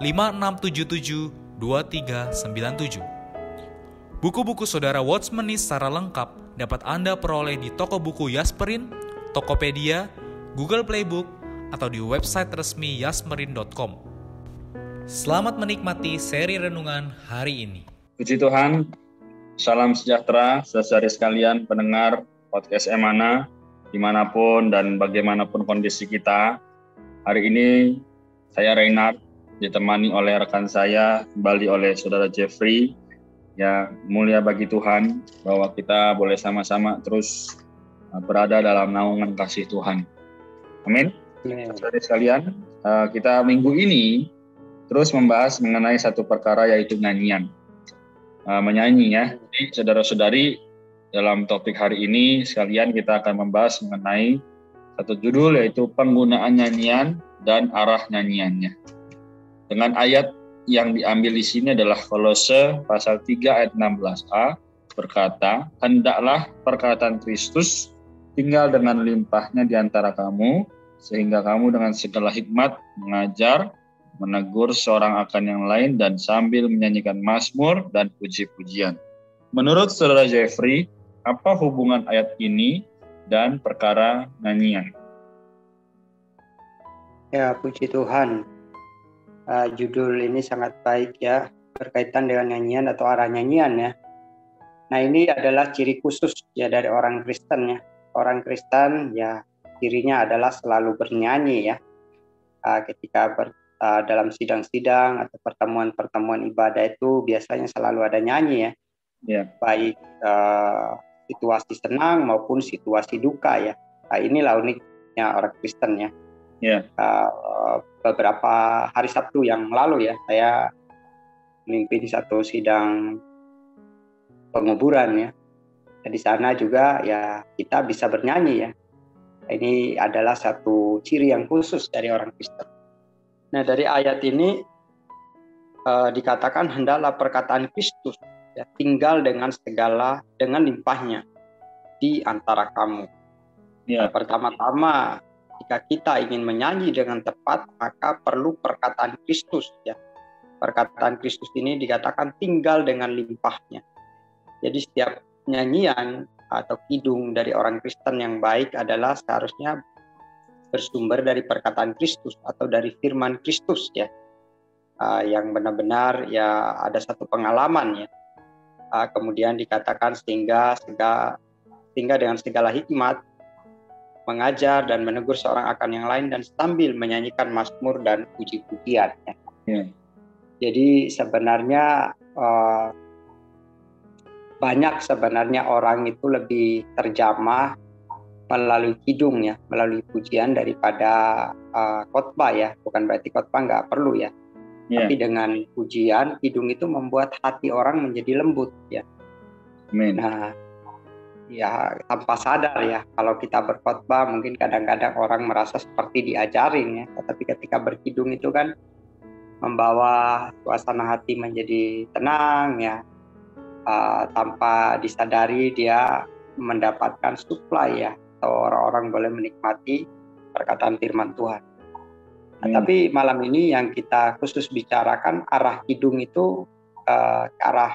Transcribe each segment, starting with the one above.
5677 2397. Buku-buku saudara Watchmeni secara lengkap dapat Anda peroleh di toko buku Yasmerin, Tokopedia, Google Playbook, atau di website resmi yasmerin.com. Selamat menikmati seri renungan hari ini. Puji Tuhan, salam sejahtera saudara sekalian pendengar podcast Emana di mana pun dan bagaimanapun kondisi kita. Hari ini saya Reinhard ditemani oleh rekan saya, kembali oleh saudara Jeffrey. Ya, mulia bagi Tuhan bahwa kita boleh sama-sama terus uh, berada dalam naungan kasih Tuhan. Amin. Saudara sekalian, uh, kita minggu ini terus membahas mengenai satu perkara yaitu nyanyian. Uh, menyanyi ya. Jadi saudara-saudari dalam topik hari ini sekalian kita akan membahas mengenai satu judul yaitu penggunaan nyanyian dan arah nyanyiannya. Dengan ayat yang diambil di sini adalah Kolose pasal 3 ayat 16a berkata, "Hendaklah perkataan Kristus tinggal dengan limpahnya di antara kamu, sehingga kamu dengan segala hikmat mengajar, menegur seorang akan yang lain dan sambil menyanyikan mazmur dan puji-pujian." Menurut Saudara Jeffrey, apa hubungan ayat ini dan perkara nyanyian? Ya, puji Tuhan uh, judul ini sangat baik ya berkaitan dengan nyanyian atau arah nyanyian ya. Nah ini adalah ciri khusus ya dari orang Kristen ya. Orang Kristen ya cirinya adalah selalu bernyanyi ya. Uh, ketika ber, uh, dalam sidang-sidang atau pertemuan-pertemuan ibadah itu biasanya selalu ada nyanyi ya. Yeah. Baik uh, situasi senang maupun situasi duka ya. Nah, inilah uniknya orang Kristen ya. Yeah. Ya. Uh, beberapa hari Sabtu yang lalu ya, saya memimpin satu sidang penguburan ya. Dan di sana juga ya kita bisa bernyanyi ya. Ini adalah satu ciri yang khusus dari orang Kristen. Nah dari ayat ini uh, dikatakan hendaklah perkataan Kristus ya, tinggal dengan segala dengan limpahnya di antara kamu. Ya. Pertama-tama jika kita ingin menyanyi dengan tepat, maka perlu perkataan Kristus ya. Perkataan Kristus ini dikatakan tinggal dengan limpahnya. Jadi setiap nyanyian atau kidung dari orang Kristen yang baik adalah seharusnya bersumber dari perkataan Kristus atau dari firman Kristus ya. Uh, yang benar-benar ya ada satu pengalaman ya. Uh, kemudian dikatakan sehingga sehingga sehingga dengan segala hikmat mengajar dan menegur seorang akan yang lain dan sambil menyanyikan mazmur dan puji-pujian. Ya. Jadi sebenarnya uh, banyak sebenarnya orang itu lebih terjamah melalui kidung ya, melalui pujian daripada uh, khotbah ya. Bukan berarti khotbah nggak perlu ya. Yeah. Tapi dengan pujian, kidung itu membuat hati orang menjadi lembut ya. Amen. Nah, ya tanpa sadar ya kalau kita berkhotbah mungkin kadang-kadang orang merasa seperti diajarin ya tetapi ketika berkidung itu kan membawa suasana hati menjadi tenang ya uh, tanpa disadari dia mendapatkan supply ya atau orang-orang boleh menikmati perkataan firman Tuhan. Nah, hmm. Tapi malam ini yang kita khusus bicarakan arah kidung itu uh, ke arah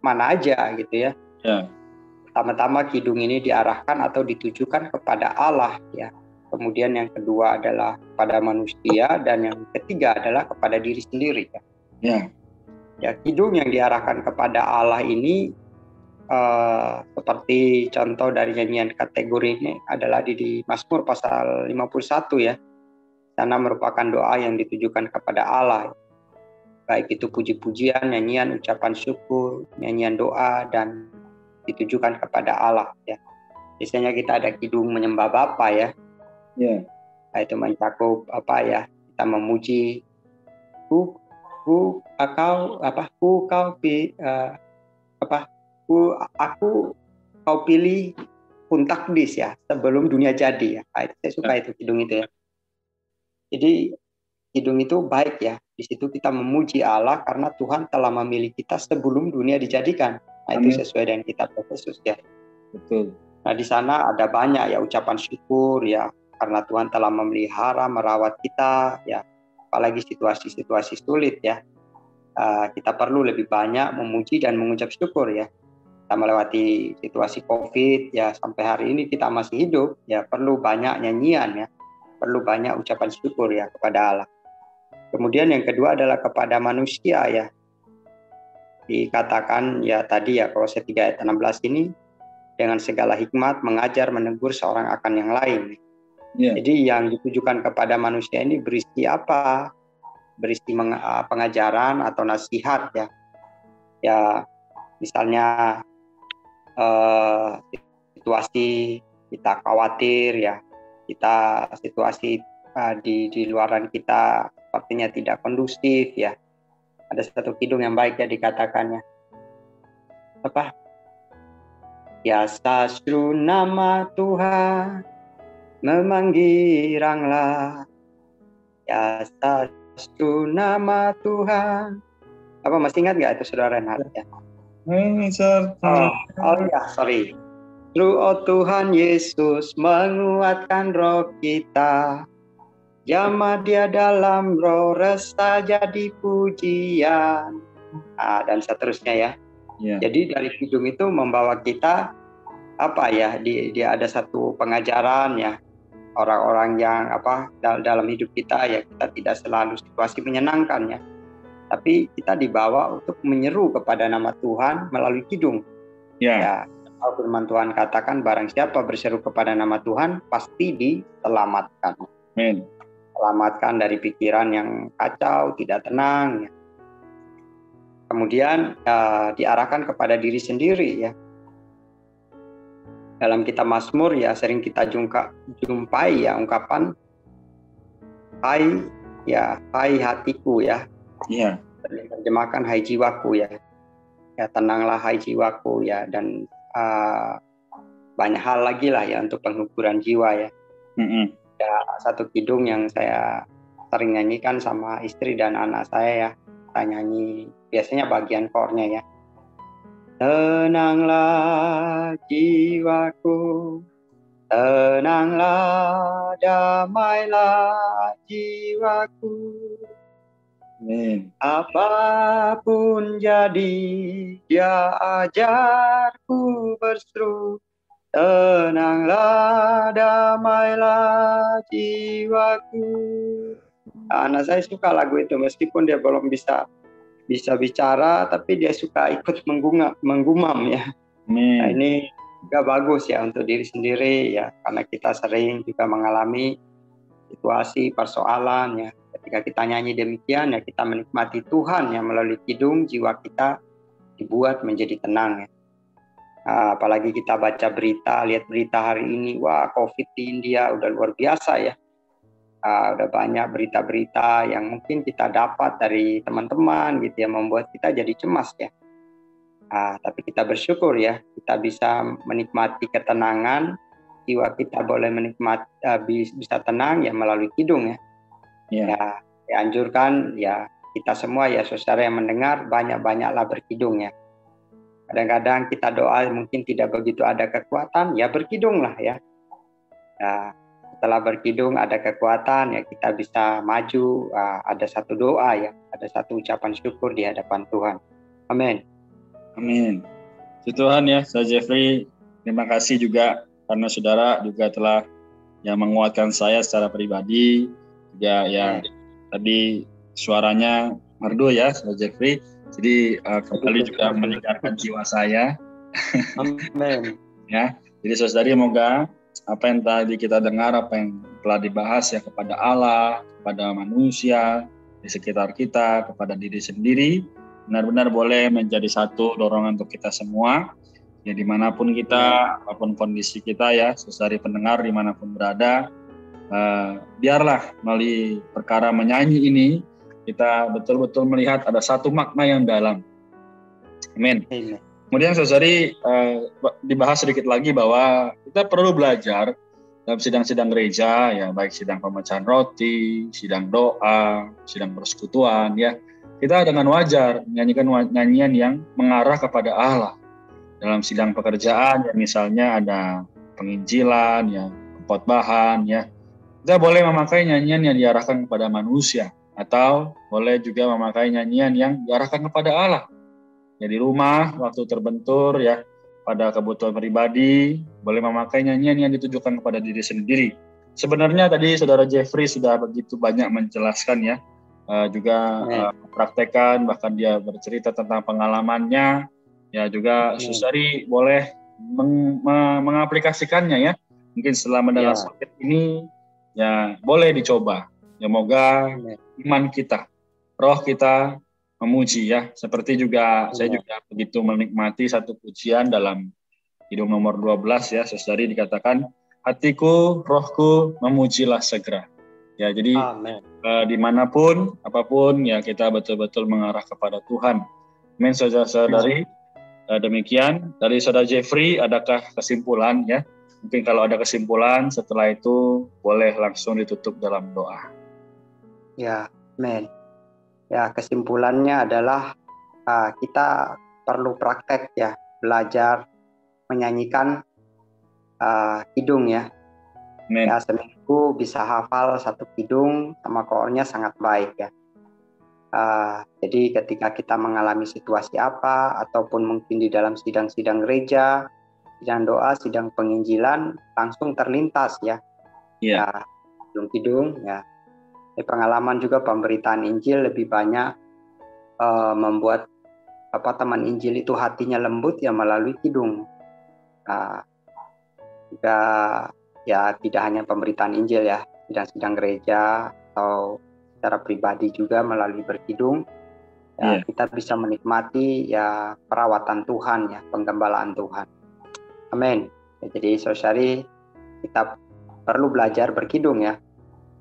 mana aja gitu ya. Yeah Pertama-tama kidung ini diarahkan atau ditujukan kepada Allah ya. Kemudian yang kedua adalah pada manusia dan yang ketiga adalah kepada diri sendiri ya. Ya. Ya, kidung yang diarahkan kepada Allah ini uh, seperti contoh dari nyanyian kategori ini adalah di, di Mazmur pasal 51 ya. Sana merupakan doa yang ditujukan kepada Allah. Baik itu puji-pujian, nyanyian, ucapan syukur, nyanyian doa dan ditujukan kepada Allah ya. Biasanya kita ada kidung menyembah Bapa ya. Ya. Nah, itu mencakup apa ya? Kita memuji ku ku kau apa ku kau pi uh, apa ku aku kau pilih pun takdis ya sebelum dunia jadi ya nah, saya suka itu hidung itu ya jadi hidung itu baik ya di situ kita memuji Allah karena Tuhan telah memilih kita sebelum dunia dijadikan nah itu sesuai dengan kitab Efesus ya. Betul. Nah di sana ada banyak ya ucapan syukur ya karena Tuhan telah memelihara merawat kita ya. Apalagi situasi-situasi sulit ya. Uh, kita perlu lebih banyak memuji dan mengucap syukur ya. Kita melewati situasi covid ya sampai hari ini kita masih hidup ya perlu banyak nyanyian ya. Perlu banyak ucapan syukur ya kepada Allah. Kemudian yang kedua adalah kepada manusia ya dikatakan ya tadi ya kalau saya 3 ayat 16 ini dengan segala hikmat mengajar menegur seorang akan yang lain Yeah. Jadi yang ditujukan kepada manusia ini berisi apa? Berisi pengajaran atau nasihat ya. Ya misalnya uh, situasi kita khawatir ya, kita situasi uh, di di luaran kita sepertinya tidak kondusif ya. Ada satu kidung yang baik ya dikatakannya. Apa? Ya sasru nama Tuhan memanggilanglah ya sastu nama Tuhan. Apa masih ingat nggak itu saudara Renat? Ya. Oh, oh ya sorry. Lu oh Tuhan Yesus menguatkan roh kita Jama dia dalam roh resta jadi pujian nah, dan seterusnya ya. Yeah. Jadi dari hidung itu membawa kita apa ya? Dia, dia ada satu pengajaran ya orang-orang yang apa dalam hidup kita ya kita tidak selalu situasi menyenangkan ya tapi kita dibawa untuk menyeru kepada nama Tuhan melalui kidung ya, ya firman Tuhan katakan barang siapa berseru kepada nama Tuhan pasti diselamatkan Amen. Selamatkan dari pikiran yang kacau tidak tenang ya. kemudian ya, diarahkan kepada diri sendiri ya dalam kitab Mazmur ya sering kita jumpa, jumpai ya ungkapan hai ya hai hatiku ya. Iya. Yeah. Terjemahkan hai jiwaku ya. Ya tenanglah hai jiwaku ya dan uh, banyak hal lagi lah ya untuk penghiburan jiwa ya. Mm -hmm. Ya satu kidung yang saya sering nyanyikan sama istri dan anak saya ya. Saya nyanyi biasanya bagian kornya ya Tenanglah jiwaku, tenanglah damailah jiwaku. Amin. Apa pun jadi, dia ajarku berseru. Tenanglah, damailah jiwaku. Anak saya suka lagu itu meskipun dia belum bisa bisa bicara tapi dia suka ikut menggumam, menggumam ya. Hmm. Nah, ini juga bagus ya untuk diri sendiri ya karena kita sering juga mengalami situasi persoalan ya. Ketika kita nyanyi demikian ya kita menikmati Tuhan yang melalui kidung jiwa kita dibuat menjadi tenang ya. Nah, apalagi kita baca berita, lihat berita hari ini, wah COVID di India udah luar biasa ya uh, udah banyak berita-berita yang mungkin kita dapat dari teman-teman gitu ya membuat kita jadi cemas ya. Uh, tapi kita bersyukur ya kita bisa menikmati ketenangan jiwa kita boleh menikmati uh, bisa tenang ya melalui kidung ya. Yeah. Ya dianjurkan ya kita semua ya saudara yang mendengar banyak-banyaklah berkidung ya. Kadang-kadang kita doa mungkin tidak begitu ada kekuatan ya berkidunglah ya. Ya, setelah berkidung ada kekuatan ya kita bisa maju uh, ada satu doa ya ada satu ucapan syukur di hadapan Tuhan. Amin. Amin. Tuhan ya saya Jeffrey. Terima kasih juga karena saudara juga telah yang menguatkan saya secara pribadi juga ya tadi suaranya Mardo ya, Saudara Jeffrey. Jadi uh, kembali juga menyegarkan jiwa saya. Amin. ya, jadi saudari semoga apa yang tadi kita dengar, apa yang telah dibahas ya kepada Allah, kepada manusia di sekitar kita, kepada diri sendiri, benar-benar boleh menjadi satu dorongan untuk kita semua. Ya di mana pun kita, apa pun kondisi kita ya, saudari pendengar di mana pun berada, uh, biarlah melalui perkara menyanyi ini kita betul-betul melihat ada satu makna yang dalam. Amin. Kemudian saudari uh, dibahas sedikit lagi bahwa kita perlu belajar dalam sidang-sidang gereja ya baik sidang pemecahan roti, sidang doa, sidang persekutuan ya. Kita dengan wajar menyanyikan nyanyian yang mengarah kepada Allah. Dalam sidang pekerjaan ya misalnya ada penginjilan ya, khotbahan ya. Kita boleh memakai nyanyian yang diarahkan kepada manusia atau boleh juga memakai nyanyian yang diarahkan kepada Allah. Ya di rumah waktu terbentur ya pada kebutuhan pribadi boleh memakai nyanyian yang ditujukan kepada diri sendiri. Sebenarnya tadi saudara Jeffrey sudah begitu banyak menjelaskan ya, uh, juga uh, praktekan bahkan dia bercerita tentang pengalamannya. Ya juga Susari boleh meng, mengaplikasikannya ya. Mungkin setelah mendengar ya. ini ya boleh dicoba. Ya moga iman kita, roh kita memuji ya. Seperti juga ya. saya juga begitu menikmati satu pujian dalam hidup nomor 12 ya, Saudari dikatakan hatiku, rohku memujilah segera. Ya, jadi Amen. Uh, di mana pun, apa pun ya kita betul-betul mengarah kepada Tuhan. Amin, saudara-saudari. Uh, demikian dari saudara Jeffrey, adakah kesimpulan ya? Mungkin kalau ada kesimpulan setelah itu boleh langsung ditutup dalam doa. Ya, men. Ya, kesimpulannya adalah uh, kita perlu praktek ya, belajar menyanyikan uh, kidung ya. Men. Ya, seminggu bisa hafal satu kidung sama koornya sangat baik ya. Uh, jadi ketika kita mengalami situasi apa ataupun mungkin di dalam sidang-sidang gereja, sidang doa, sidang penginjilan langsung terlintas ya. Yeah. Ya, kidung-kidung ya pengalaman juga pemberitaan Injil lebih banyak uh, membuat apa teman Injil itu hatinya lembut ya melalui kidung. Uh, juga ya tidak hanya pemberitaan Injil ya, sidang-sidang gereja atau secara pribadi juga melalui berkidung. Ya, yeah. kita bisa menikmati ya perawatan Tuhan ya, penggembalaan Tuhan. Amin. Ya, jadi saudari kita perlu belajar berkidung ya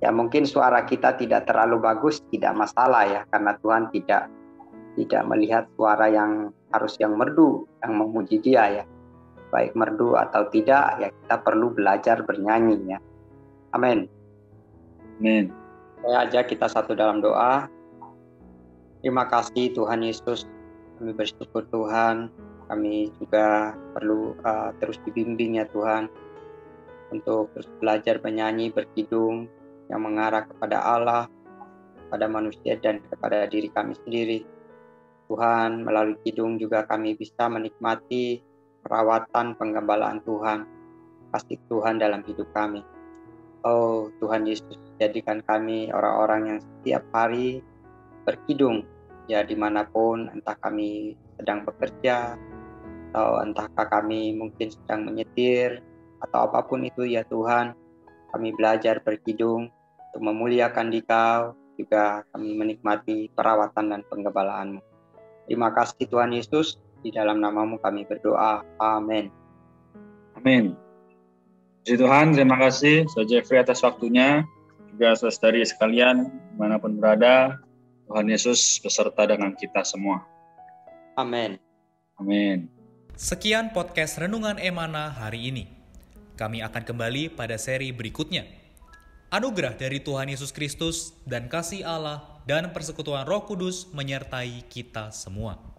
ya mungkin suara kita tidak terlalu bagus tidak masalah ya karena Tuhan tidak tidak melihat suara yang harus yang merdu yang memuji dia ya. Baik merdu atau tidak ya kita perlu belajar bernyanyi ya. Amin. Amin. Saya aja kita satu dalam doa. Terima kasih Tuhan Yesus kami bersyukur Tuhan. Kami juga perlu uh, terus dibimbing ya Tuhan untuk terus belajar menyanyi berkidung yang mengarah kepada Allah, pada manusia dan kepada diri kami sendiri. Tuhan, melalui kidung juga kami bisa menikmati perawatan penggembalaan Tuhan, kasih Tuhan dalam hidup kami. Oh Tuhan Yesus, jadikan kami orang-orang yang setiap hari berkidung, ya di mana pun, entah kami sedang bekerja, atau entahkah kami mungkin sedang menyetir, atau apa pun itu ya Tuhan, kami belajar berkidung untuk memuliakan dikau, juga kami menikmati perawatan dan penggembalaanmu. Terima kasih Tuhan Yesus, di dalam namamu kami berdoa. Amin. Amin. Puji Tuhan, terima kasih Saudara Jeffrey atas waktunya, juga saudari sekalian, di mana pun berada, Tuhan Yesus beserta dengan kita semua. Amin. Amin. Sekian podcast Renungan Emana hari ini. Kami akan kembali pada seri berikutnya. Anugerah dari Tuhan Yesus Kristus dan kasih Allah dan persekutuan Roh Kudus menyertai kita semua.